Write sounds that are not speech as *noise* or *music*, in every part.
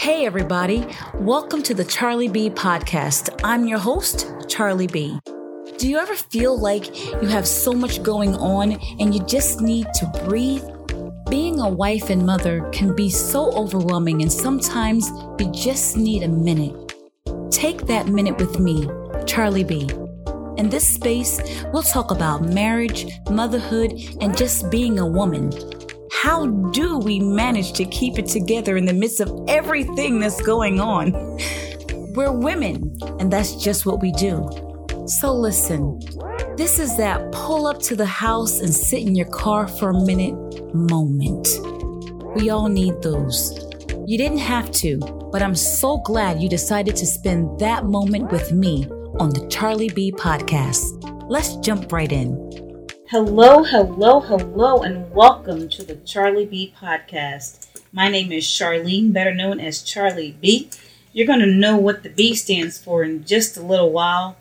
Hey, everybody. Welcome to the Charlie B podcast. I'm your host, Charlie B. Do you ever feel like you have so much going on and you just need to breathe? Being a wife and mother can be so overwhelming, and sometimes you just need a minute. Take that minute with me, Charlie B. In this space, we'll talk about marriage, motherhood, and just being a woman. How do we manage to keep it together in the midst of everything that's going on? We're women, and that's just what we do. So listen, this is that pull up to the house and sit in your car for a minute moment. We all need those. You didn't have to, but I'm so glad you decided to spend that moment with me on the Charlie B podcast. Let's jump right in. Hello, hello, hello, and welcome to the Charlie B podcast. My name is Charlene, better known as Charlie B. You're going to know what the B stands for in just a little while.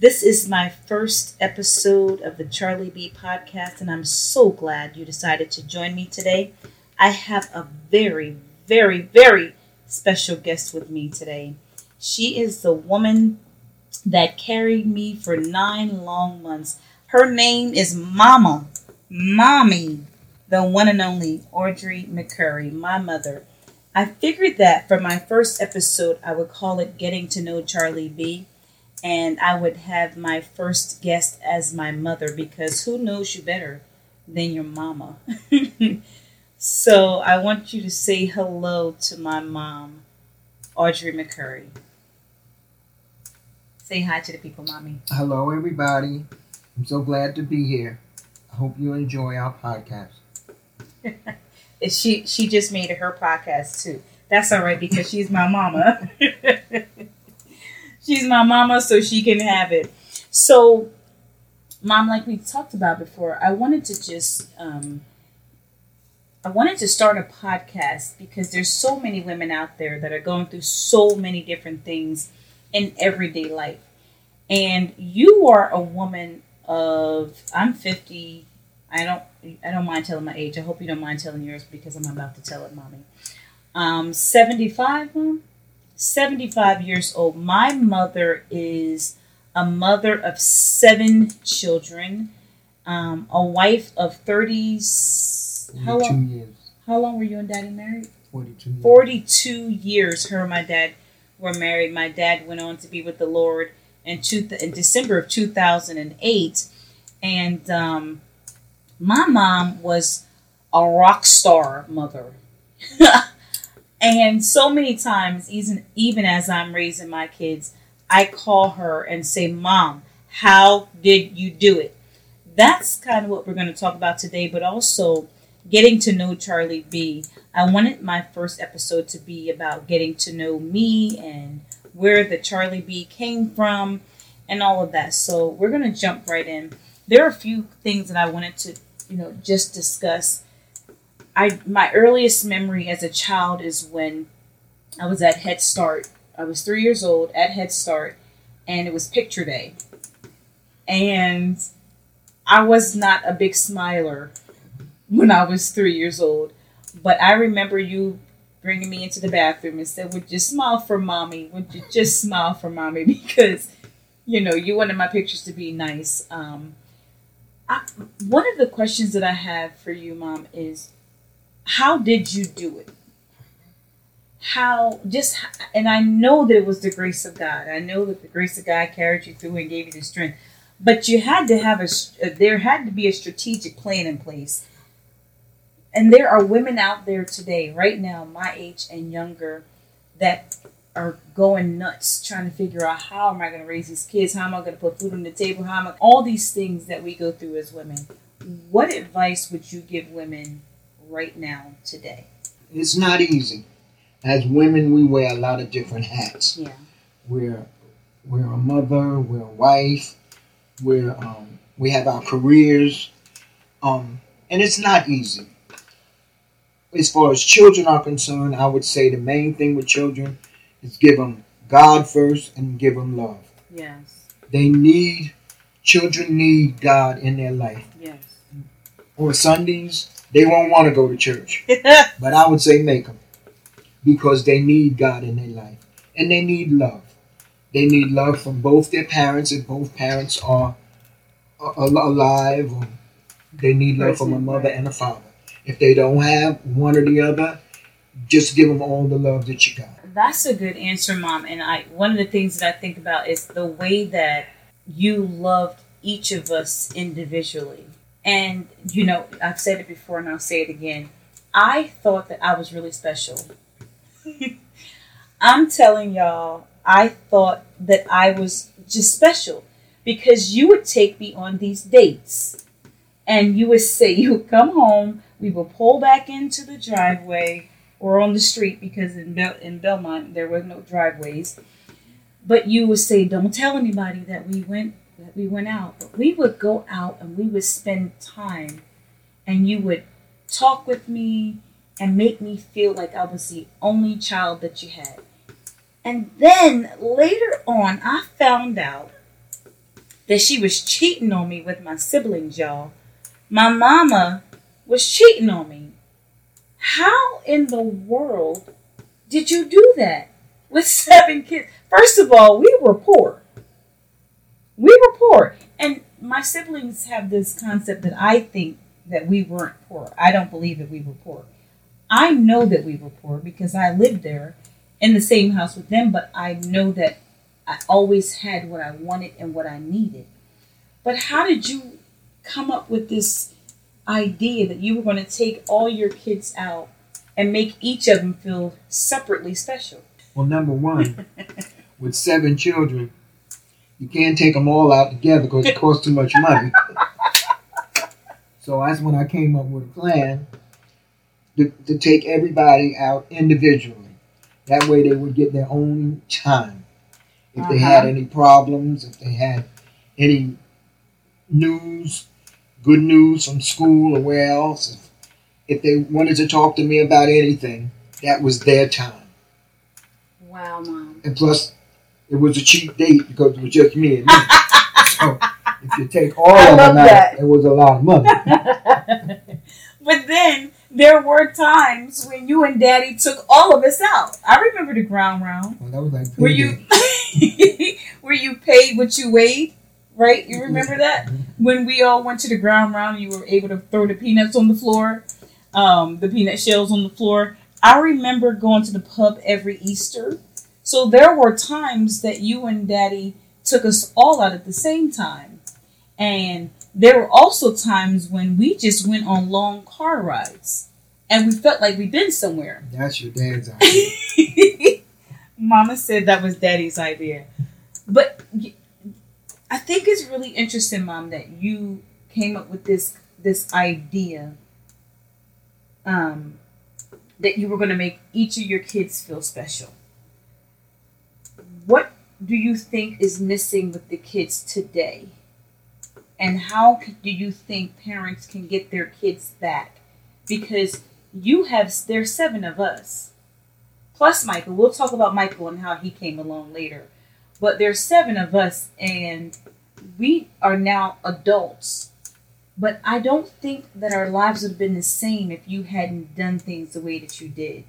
This is my first episode of the Charlie B podcast, and I'm so glad you decided to join me today. I have a very, very, very special guest with me today. She is the woman that carried me for nine long months. Her name is Mama, Mommy, the one and only Audrey McCurry, my mother. I figured that for my first episode, I would call it Getting to Know Charlie B. And I would have my first guest as my mother because who knows you better than your mama? *laughs* so I want you to say hello to my mom, Audrey McCurry. Say hi to the people, mommy. Hello, everybody. I'm so glad to be here. I hope you enjoy our podcast. *laughs* she she just made her podcast too. That's all right because she's my mama. *laughs* she's my mama, so she can have it. So, mom, like we talked about before, I wanted to just um, I wanted to start a podcast because there's so many women out there that are going through so many different things in everyday life. And you are a woman of I'm 50. I don't I don't mind telling my age. I hope you don't mind telling yours because I'm about to tell it, mommy. Um, 75, mom. 75 years old. My mother is a mother of seven children, um, a wife of 30. How long? Years. How long were you and daddy married? 42 years. 42 years. Her and my dad were married. My dad went on to be with the Lord in, two, in December of 2008. And um, my mom was a rock star mother. *laughs* and so many times, even, even as I'm raising my kids, I call her and say, Mom, how did you do it? That's kind of what we're going to talk about today, but also getting to know Charlie B. I wanted my first episode to be about getting to know me and where the Charlie B came from, and all of that. So we're to jump right in. There are a few things that I wanted to, you know, just discuss. I my earliest memory as a child is when I was at Head Start. I was three years old at Head Start, and it was picture day. And I was not a big smiler when I was three years old, but I remember you bringing me into the bathroom and said, Would you smile for mommy? Would you just smile for mommy? *laughs* Because, you know, you wanted my pictures to be nice. Um, I, one of the questions that I have for you, mom, is how did you do it? How just, and I know that it was the grace of God. I know that the grace of God carried you through and gave you the strength. But you had to have a, there had to be a strategic plan in place and there are women out there today, right now, my age and younger, that are going nuts trying to figure out how am I going to raise these kids? How am I going to put food on the table? How am I, all these things that we go through as women. What advice would you give women right now today? It's not easy. As women, we wear a lot of different hats. Yeah. We're we're a mother, we're a wife, we're um, we have our careers, um, and it's not easy as far as children are concerned, I would say the main thing with children is give them God first and give them love. Yes. They need, children need God in their life. Yes. On Sundays, they won't want to go to church. *laughs* but I would say make them. because they need God in their life and they need love. They need love from both their parents if both parents are alive or they need love from a mother and a father. If they don't have one or the other, just give them all the love that you got. That's a good answer, mom. And I one of the things that I think about is the way that you loved each of us individually. And you know, I've said it before and I'll say it again. I thought that I was really special. *laughs* I'm telling y'all, I thought that I was just special because you would take me on these dates and you would say, you would come home, we would pull back into the driveway or on the street because in, Bel- in Belmont there were no driveways. But you would say, don't tell anybody that we went that we went out. But we would go out and we would spend time and you would talk with me and make me feel like I was the only child that you had. And then later on, I found out that she was cheating on me with my siblings, y'all. My mama was cheating on me. How in the world did you do that with *laughs* seven kids? First of all, we were poor. We were poor. And my siblings have this concept that I think that we weren't poor. I don't believe that we were poor. I know that we were poor because I lived there in the same house with them, but I know that I always had what I wanted and what I needed. But how did you come up with this idea that you were going to take all your kids out and make each of them feel separately special? Well, number one, *laughs* with seven children, you can't take them all out together because it costs too much money. *laughs* so that's when I came up with a plan to, to take everybody out individually. That way they would get their own time. If uh-huh. they had uh-huh. any problems, if they had any news, good news from school or where else, if, if they wanted to talk to me about anything, that was their time. Wow, mom. And plus, it was a cheap date because it was just me and me. *laughs* so if you take all I of them out, it was a lot of money. *laughs* but then there were times when you and Daddy took all of us out. I remember the ground round. Well, that was like where you *laughs* were you paid what you weighed, right? You remember that when we all went to the ground round, you were able to throw the peanuts on the floor, um, the peanut shells on the floor. I remember going to the pub every Easter. So there were times that you and Daddy took us all out at the same time, and there were also times when we just went on long car rides and we felt like we'd been somewhere. *laughs* That's your dad's idea. *laughs* Mama said that was daddy's idea. But I think it's really interesting, Mom, that you came up with this this idea um, that you were going to make each of your kids feel special. What do you think is missing with the kids today? and how do you think parents can get their kids back? Because you have there's seven of us, plus Michael. We'll talk about Michael and how he came along later, but there's seven of us, and we are now adults. But I don't think that our lives would have been the same if you hadn't done things the way that you did.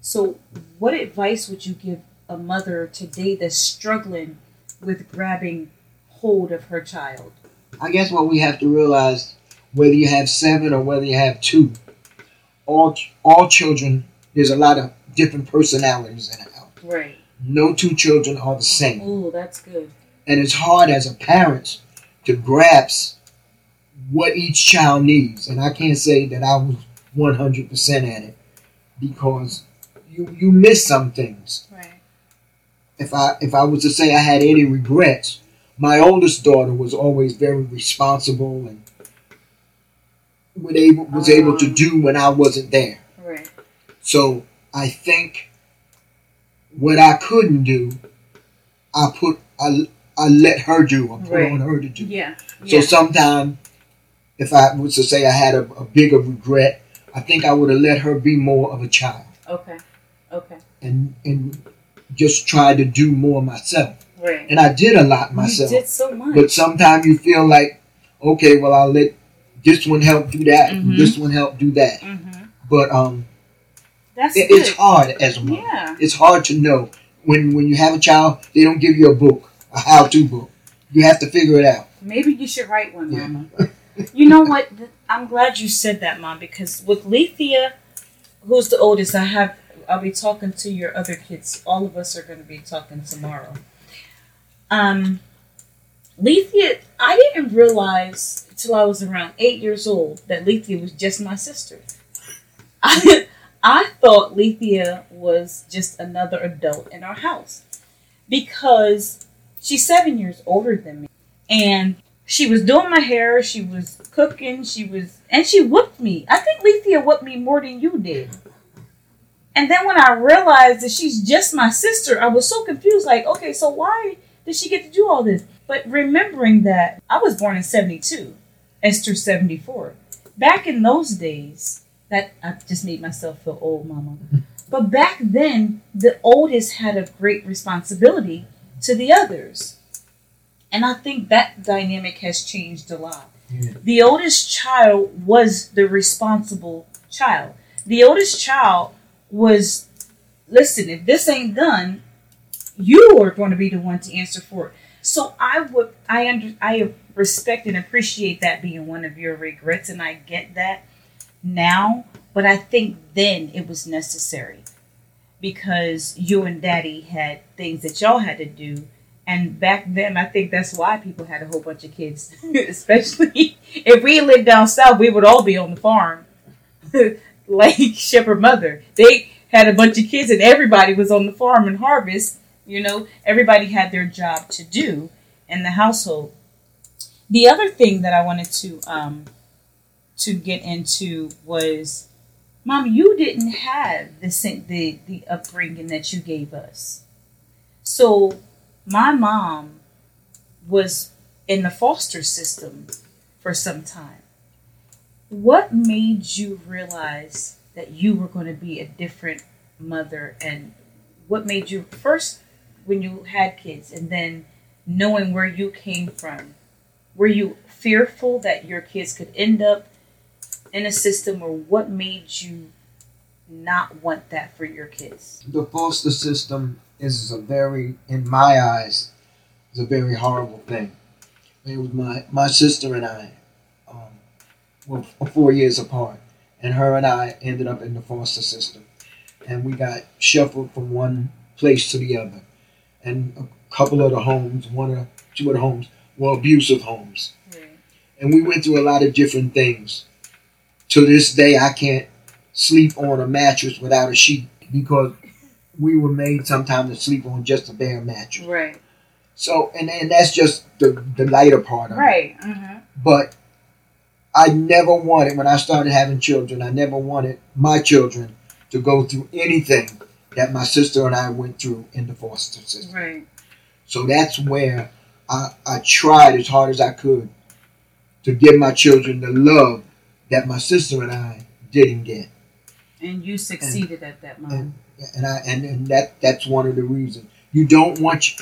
So, what advice would you give a mother today that's struggling with grabbing hold of her child? I guess what we have to realize, whether you have seven or whether you have two, all all children, there's a lot of different personalities in house. Right. No two children are the same. Oh, that's good. And it's hard as a parent to grasp what each child needs. And I can't say that I was 100% at it because you you miss some things. Right. If I if I was to say I had any regrets, my oldest daughter was always very responsible and was able, was able to uh-huh. do when I wasn't there. Right. So I think what I couldn't do, I put I, I let her do. I put right. on her to do. Yeah. So yeah. sometimes, if I was to say I had a, a bigger regret, I think I would have let her be more of a child. Okay. Okay. And and just try to do more myself. Right. And I did a lot myself. You did so much. But sometimes you feel like, okay, well, I'll let this one help do that, mm-hmm. this one help do that. Mm-hmm. But um, That's It- good. it's hard as a mother. Yeah. It's hard to know when when you have a child. They don't give you a book, a how-to book. You have to figure it out. Maybe you should write one, Yeah. Mama. *laughs* you know what? I'm glad you said that, Mom, because with Lethea, who's the oldest, I have. I'll be talking to your other kids. All of us are going to be talking tomorrow. Um, Lethea, I didn't realize until I was around eight years old that Lethea was just my sister. *laughs* I, I thought Lethea was just another adult in our house because she's seven years older than me. And she was doing my hair, she was cooking, she was, and she whooped me. I think Lethea whooped me more than you did. And then when I realized that she's just my sister, I was so confused. Like, okay, so why did she get to do all this? But remembering that I was born in 72, Esther 74. Back in those days, that I just made myself feel old, mama. But back then, the oldest had a great responsibility to the others. And I think that dynamic has changed a lot. Yeah. The oldest child was the responsible child. The oldest child was, listen, if this ain't done, you are going to be the one to answer for it. So I would, I under, I respect and appreciate that being one of your regrets, and I get that now. But I think then it was necessary because you and Daddy had things that y'all had to do, and back then I think that's why people had a whole bunch of kids. *laughs* Especially *laughs* if we lived down south, we would all be on the farm, *laughs* like Shepherd Mother. They had a bunch of kids, and everybody was on the farm and harvest. You know, everybody had their job to do in the household. The other thing that I wanted to um, to get into was, Mom, you didn't have the the the upbringing that you gave us. So, my mom was in the foster system for some time. What made you realize that you were going to be a different mother, and what made you first when you had kids, and then knowing where you came from? Were you fearful that your kids could end up in a system, or what made you not want that for your kids? The foster system is a very, in my eyes, is a very horrible thing. It was my my sister and I, um, were four years apart, and her and I ended up in the foster system, and we got shuffled from one place to the other, and a couple of the homes, one or two of the homes were abusive homes. and we went through a lot of different things. To this day, I can't sleep on a mattress without a sheet because we were made sometimes to sleep on just a bare mattress. Right. So, and, and that's just the, the lighter part of it. Right. Mm-hmm. But I never wanted, when I started having children, I never wanted my children to go through anything that my sister and I went through in the foster system. Right. So that's where I, I tried as hard as I could to give my children the love that my sister and I didn't get. And you succeeded at that, Mom. And and I and, and that that's one of the reasons. You don't want ch-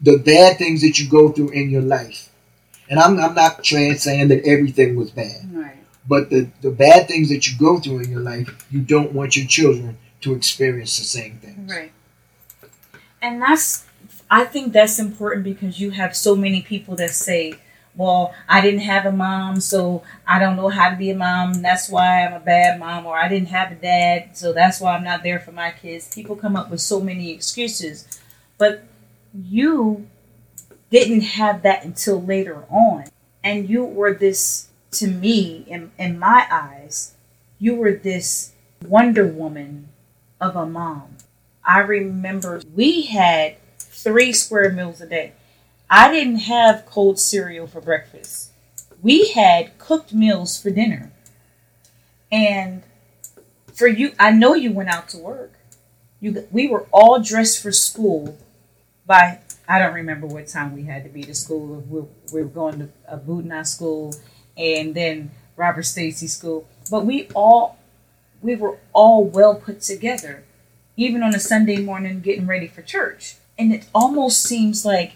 the bad things that you go through in your life. And I'm, I'm not trying saying that everything was bad, right. but the, the bad things that you go through in your life, you don't want your children to experience the same things. Right. And that's, I think that's important because you have so many people that say, well, I didn't have a mom, so I don't know how to be a mom. That's why I'm a bad mom, or I didn't have a dad, so that's why I'm not there for my kids. People come up with so many excuses, but you didn't have that until later on. And you were this, to me, in, in my eyes, you were this Wonder Woman of a mom. I remember we had three square meals a day. I didn't have cold cereal for breakfast. We had cooked meals for dinner. And for you, I know you went out to work. You, we were all dressed for school by I don't remember what time we had to be to school. We, we were going to a Budna school and then Robert Stacy school. But we all we were all well put together, even on a Sunday morning getting ready for church. And it almost seems like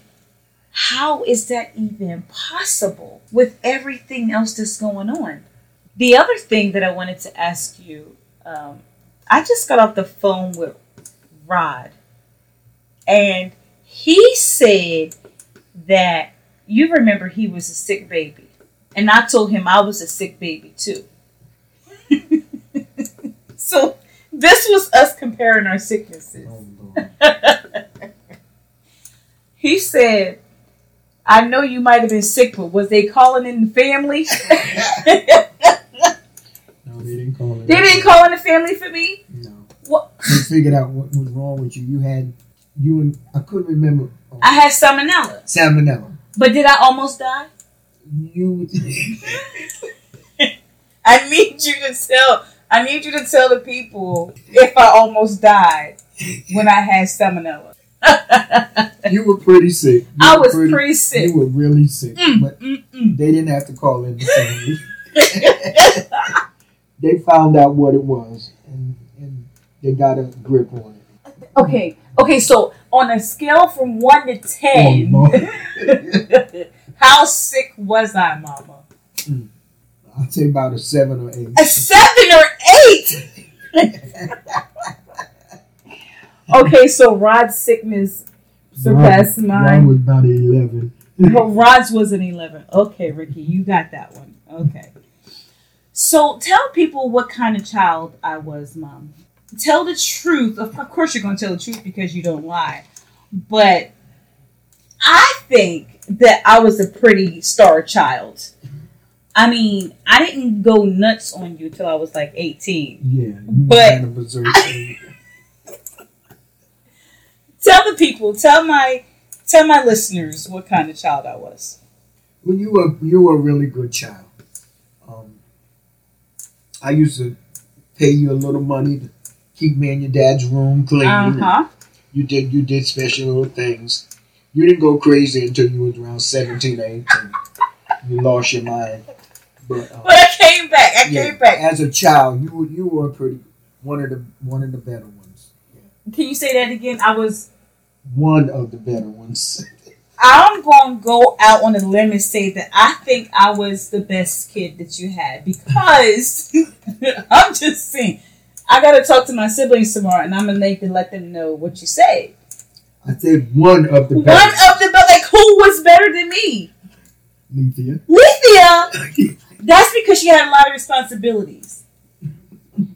how is that even possible with everything else that's going on? The other thing that I wanted to ask you, um, I just got off the phone with Rod, and he said that you remember he was a sick baby, and I told him I was a sick baby too. *laughs* so this was us comparing our sicknesses. Oh, *laughs* He said, I know you might have been sick, but was they calling in the family? *laughs* No, they didn't call it. they didn't call in the family for me? No. What? They figured out what was wrong with you. You had you and I couldn't remember oh, I had salmonella. salmonella. But did I almost die? You *laughs* I need you to tell I need you to tell the people if I almost died when I had salmonella. *laughs* you were pretty sick. You I was pretty sick. You were really sick, Mm, but mm, mm. they didn't have to call in the family. *laughs* *laughs* they found out what it was, and, and they got a grip on it. Okay, okay, so on a scale from one to ten, Oh, how sick was I, Mama? I'd say about a seven or eight. A seven or eight. Okay, so Rod's sickness surpassed Mine- mine. Mine was about an eleven. *laughs* But Rod's was an 11. Okay, Ricky, you got that one. Okay. So tell people what kind of child I was, Mom. Tell the truth. Of course, you're going to tell the truth because you don't lie. But I think that I was a pretty star child. I mean, I didn't go nuts on you till I was like 18. Yeah, you But- *laughs* were kind of berserk. Tell the people, tell my tell my listeners what kind of child I was. Well, you were you were a really good child. Um, I used to pay you a little money to keep me in your dad's room clean. Uh-huh. You did you did special little things. You didn't go crazy until you was around seventeen or eighteen. You lost your mind. But, uh, But I came back. I yeah, came back. as a child, you were you were pretty one of the one of the better ones. Can you say that again? I was One of the better ones. I'm going to go out on a limb and say that I think I was the best kid that you had because *laughs* I'm just saying. I got to talk to my siblings tomorrow and I'm going to need to let them know what you say. I said one of the One of the, but like, who was better than me? Lethea. Lethea! *laughs* That's because she had a lot of responsibilities.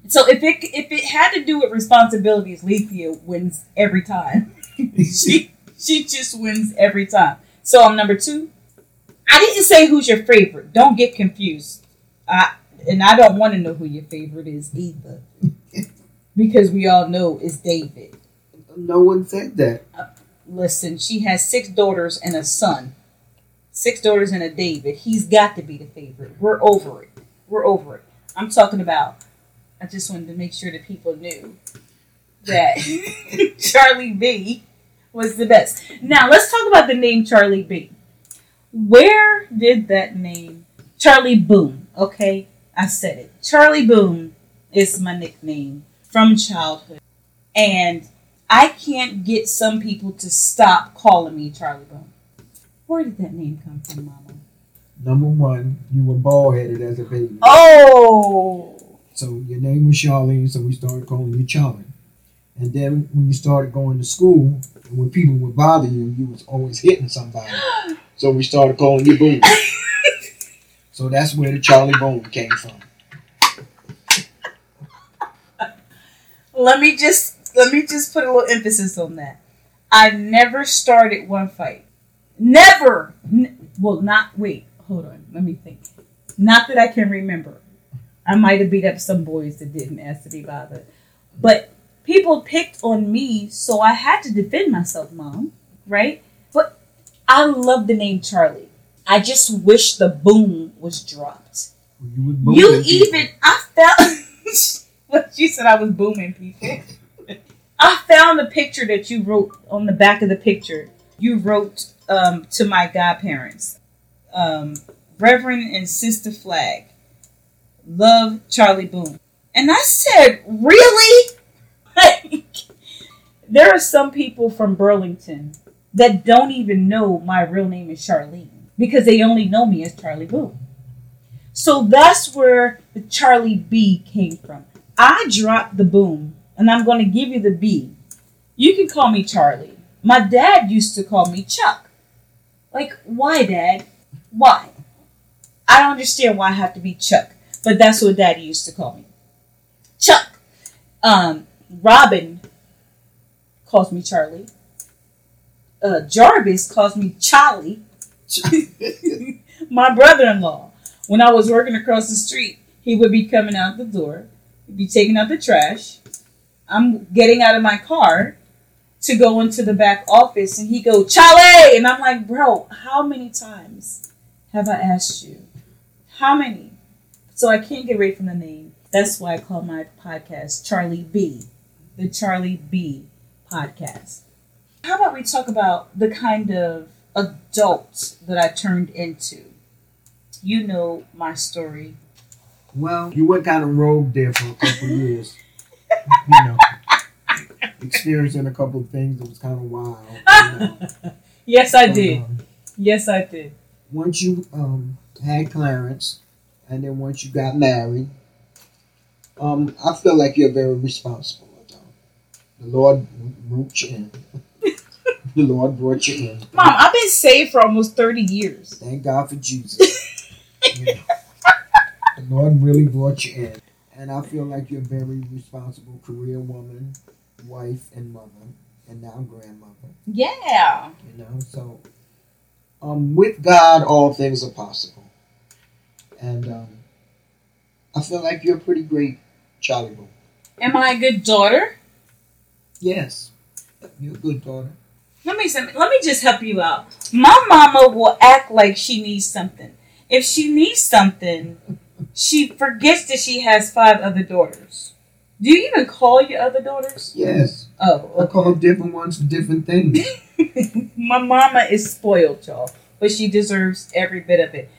So if it if it had to do with responsibilities, Lethea wins every time. She she just wins every time. So I'm number two. I didn't say who's your favorite. Don't get confused. I and I don't want to know who your favorite is either, because we all know it's David. no one said that. Uh, listen, she has six daughters and a son. Six daughters and a David. He's got to be the favorite. We're over it. We're over it. I'm talking about. I just wanted to make sure that people knew that *laughs* Charlie B was the best. Now let's talk about the name Charlie B. Where did that name Charlie Boom? Okay, I said it. Charlie Boom is my nickname from childhood, and I can't get some people to stop calling me Charlie Boom. Where did that name come from, Mama? Number one, you were bald headed as a baby. Oh, So your name was Charlene, so we started calling you Charlie. And then when you started going to school, and when people would bother you, you was always hitting somebody. *gasps* So we started calling you Boom. so that's where the Charlie Boom came from. let me just let me just put a little emphasis on that. I never started one fight. Never. N- well, not wait. Hold on. Let me think. Not that I can remember. I might have beat up some boys that didn't ask to be bothered, but people picked on me, so I had to defend myself, Mom. Right? But I love the name Charlie. I just wish the boom was dropped. You, You even I found *laughs* what you said I was booming people. I found the picture that you wrote on the back of the picture. You wrote um, to my godparents, um, Reverend and Sister Flag, love Charlie Boom, and I said, really? Like, *laughs* there are some people from Burlington that don't even know my real name is Charlene because they only know me as Charlie Boom. So that's where the Charlie B came from. I dropped the boom and I'm going to give you the B. You can call me Charlie. My dad used to call me Chuck. Like, why, Dad? Why? I don't understand why I have to be Chuck, but that's what Daddy used to call me. Chuck. Um, Robin calls me Charlie. Uh, Jarvis calls me Charlie. *laughs* My brother-in-law, when I was working across the street, he would be coming out the door, he'd be taking out the trash. I'm getting out of my car to go into the back office, and he go Charlie, and I'm like, bro, how many times have I asked you? How many? So I can't get away from the name. That's why I call my podcast Charlie B, the Charlie B podcast. How about we talk about the kind of adult that I turned into? You know my story. Well, you went kind of rogue there for a couple *laughs* years. you know, experiencing a couple of things that was kind of wild. You know. *laughs* yes, I But, did. um, Yes, I did. once you um, had Clarence, and then once you got married, um, I feel like you're very responsible. The Lord brought you in. the Lord brought you in. Mom, I've been saved for almost 30 years. Thank God for Jesus. *laughs* The Lord really brought you in. And I feel like you're a very responsible career woman, wife, and mother, and now grandmother. Yeah. You know, so um, with God, all things are possible. And um, I feel like you're a pretty great Charlie Boo. Am I a good daughter? Yes, you're a good daughter. Let me let me just help you out. My mama will act like she needs something. If she needs something, she forgets that she has five other daughters. Do you even call your other daughters? Yes, Oh, I call them different ones for different things. *laughs* My mama is spoiled, y'all, but she deserves every bit of it.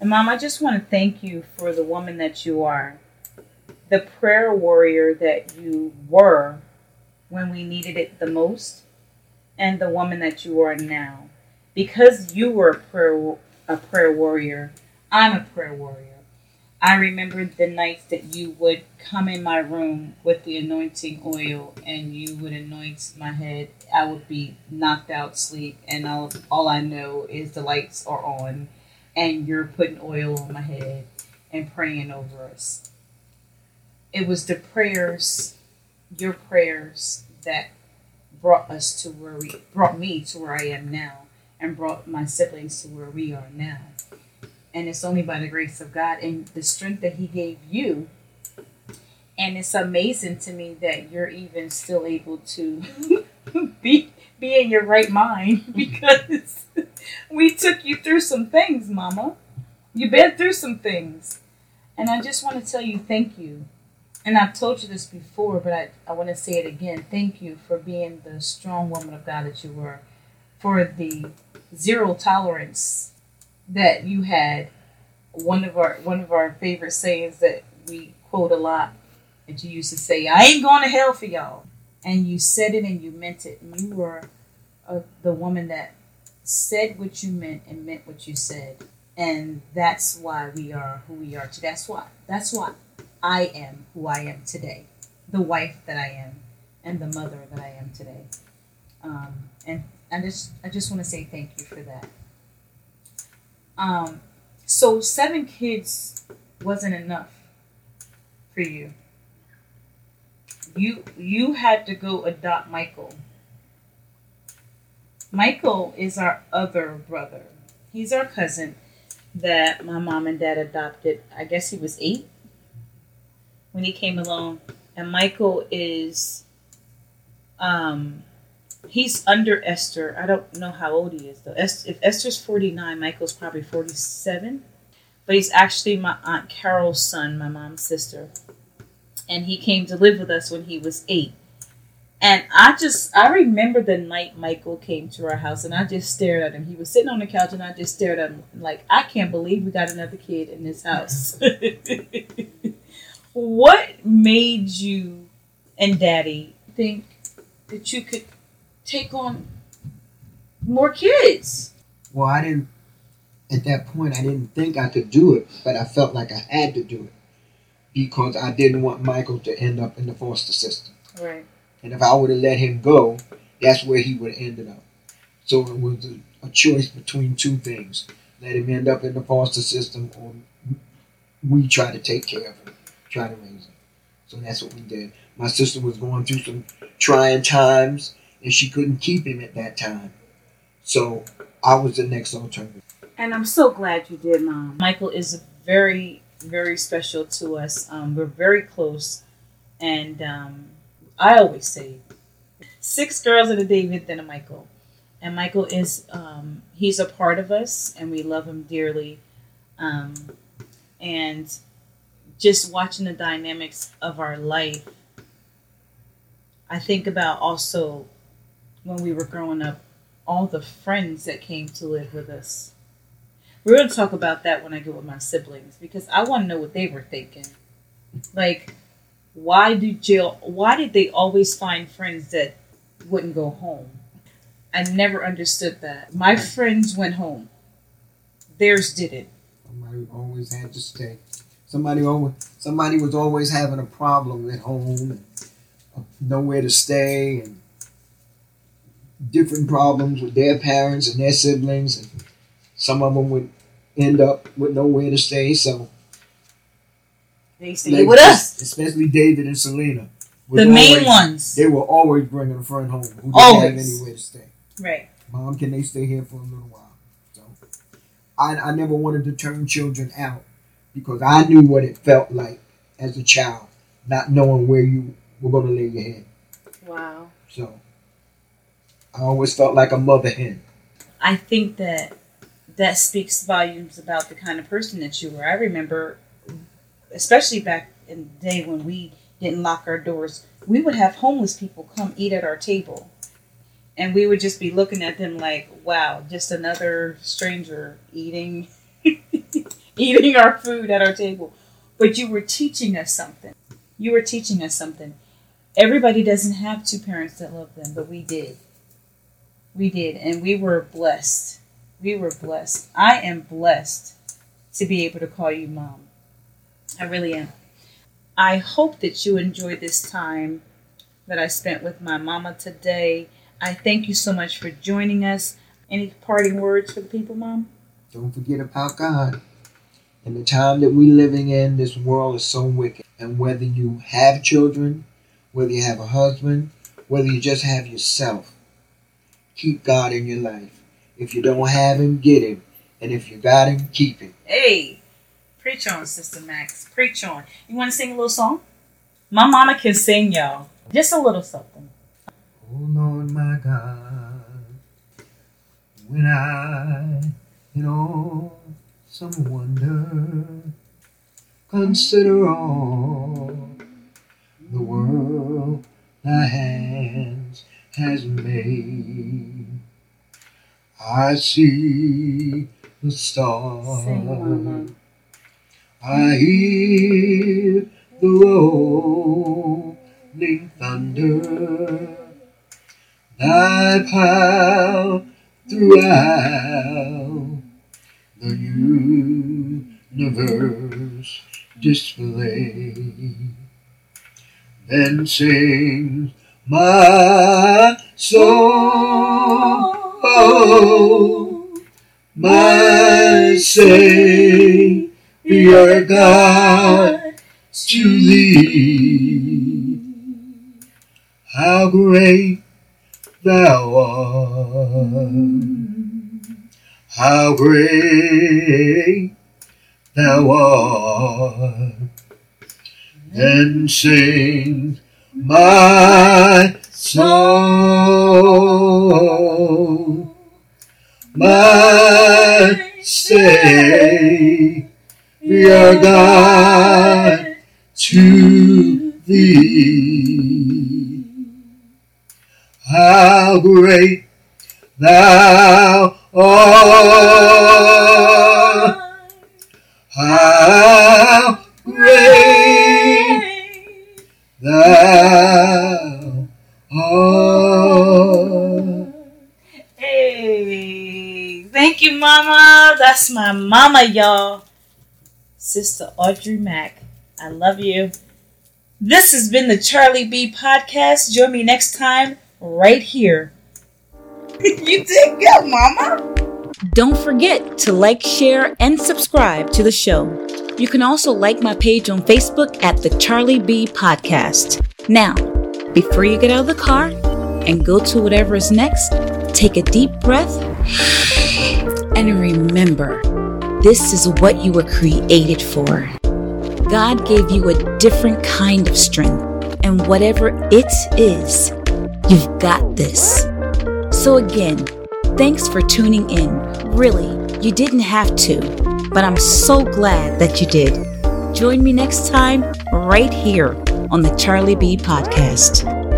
And mom, I just want to thank you for the woman that you are, the prayer warrior that you were when we needed it the most, and the woman that you are now. Because you were a prayer a prayer warrior, I'm a prayer warrior. I remember the nights that you would come in my room with the anointing oil and you would anoint my head. I would be knocked out sleep, and all, all I know is the lights are on and you're putting oil on my head and praying over us. It was the prayers, your prayers, that brought us to where we brought me to where I am now and brought my siblings to where we are now and it's only by the grace of God and the strength that He gave you. And it's amazing to me that you're even still able to *laughs* be be in your right mind *laughs* because we took you through some things, Mama. You've been through some things, and I just want to tell you thank you. And I've told you this before, but I, I want to say it again. Thank you for being the strong woman of God that you were, for the zero tolerance that you had. One of our one of our favorite sayings that we quote a lot that you used to say i ain't going to hell for y'all. And you said it and you meant it. And you were uh, the woman that said what you meant and meant what you said. And that's why we are who we are today. That's why. That's why i am who i am today the wife that i am and the mother that i am today um, and i just i just want to say thank you for that um, so seven kids wasn't enough for you. You you had to go adopt Michael. Michael is our other brother. He's our cousin that my mom and dad adopted. I guess he was eight when he came along. And Michael is um he's under Esther. I don't know how old he is though. If Esther's 49, Michael's probably 47. But he's actually my Aunt Carol's son, my mom's sister. And he came to live with us when he was eight. And I just, I remember the night Michael came to our house and I just stared at him. He was sitting on the couch and I just stared at him like, I can't believe we got another kid in this house. *laughs* what made you and daddy think that you could take on more kids. Well, I didn't, at that point, I didn't think I could do it, but I felt like I had to do it. because I didn't want Michael to end up in the foster system. Right. And if I would have let him go, that's where he would have ended up. So it was a, a choice between two things: let him end up in the foster system, or we try to take care of him, try to raise him. So that's what we did. My sister was going through some trying times, and she couldn't keep him at that time. So I was the next alternative. And I'm so glad you did, Mom. Michael is very, very special to us. Um, we're very close. And um, I always say, six girls and a David, then a Michael. And Michael is, um, he's a part of us, and we love him dearly. Um, and just watching the dynamics of our life, I think about also when we were growing up, all the friends that came to live with us. We're going to talk about that when I get with my siblings because I want to know what they were thinking. Like, why did Jill? Why did they always find friends that wouldn't go home? I never understood that. My friends went home. Theirs didn't. I always had to stay. Somebody always, somebody was always having a problem at home, and uh, nowhere to stay, and different problems with their parents and their siblings, and some of them would end up with nowhere to stay. So they stayed with us, especially David and Selena. The main always, ones. They were always bringing a friend home who didn't always. have anywhere to stay. Right. Mom, can they stay here for a little while? So I, I never wanted to turn children out because I knew what it felt like as a child, not knowing where you were going to lay your head. Wow. So I always felt like a mother hen. I think that that speaks volumes about the kind of person that you were. I remember, especially back in the day when we didn't lock our doors, we would have homeless people come eat at our table. And we would just be looking at them like, wow, just another stranger eating *laughs* eating our food at our table. But you were teaching us something. You were teaching us something. Everybody doesn't have two parents that love them, but we did. We did, and we were blessed. We were blessed. I am blessed to be able to call you mom. I really am. I hope that you enjoyed this time that I spent with my mama today. I thank you so much for joining us. Any parting words for the people, mom? Don't forget about God. In the time that we're living in, this world is so wicked. And whether you have children, whether you have a husband, whether you just have yourself, keep God in your life. If you don't have Him, get Him. And if you got Him, keep Him. Hey, preach on, Sister Max. Preach on. You want to sing a little song? My mama can sing, y'all. Just a little something. Oh, Lord, my God, when I, you know, some wonder, consider all the world thy hands has made. I see the stars. I hear the rolling thunder. Thy power throughout the universe display. Then sings my soul, my Savior God, to thee. How great thou art, how great thou art, and sing my soul, my Savior God, to thee. How great thou art, how great thou art. Hey, thank you, Mama. That's my mama, y'all. Sister Audrey Mack. I love you. This has been the Charlie B podcast. Join me next time right here. *laughs* you did good, Mama. Don't forget to like, share, and subscribe to the show. You can also like my page on Facebook at the Charlie B Podcast. Now, before you get out of the car and go to whatever is next, take a deep breath *sighs* and remember this is what you were created for. God gave you a different kind of strength, and whatever it is, you've got this. So, again, thanks for tuning in. Really, you didn't have to, but I'm so glad that you did. Join me next time right here on the Charlie B Podcast.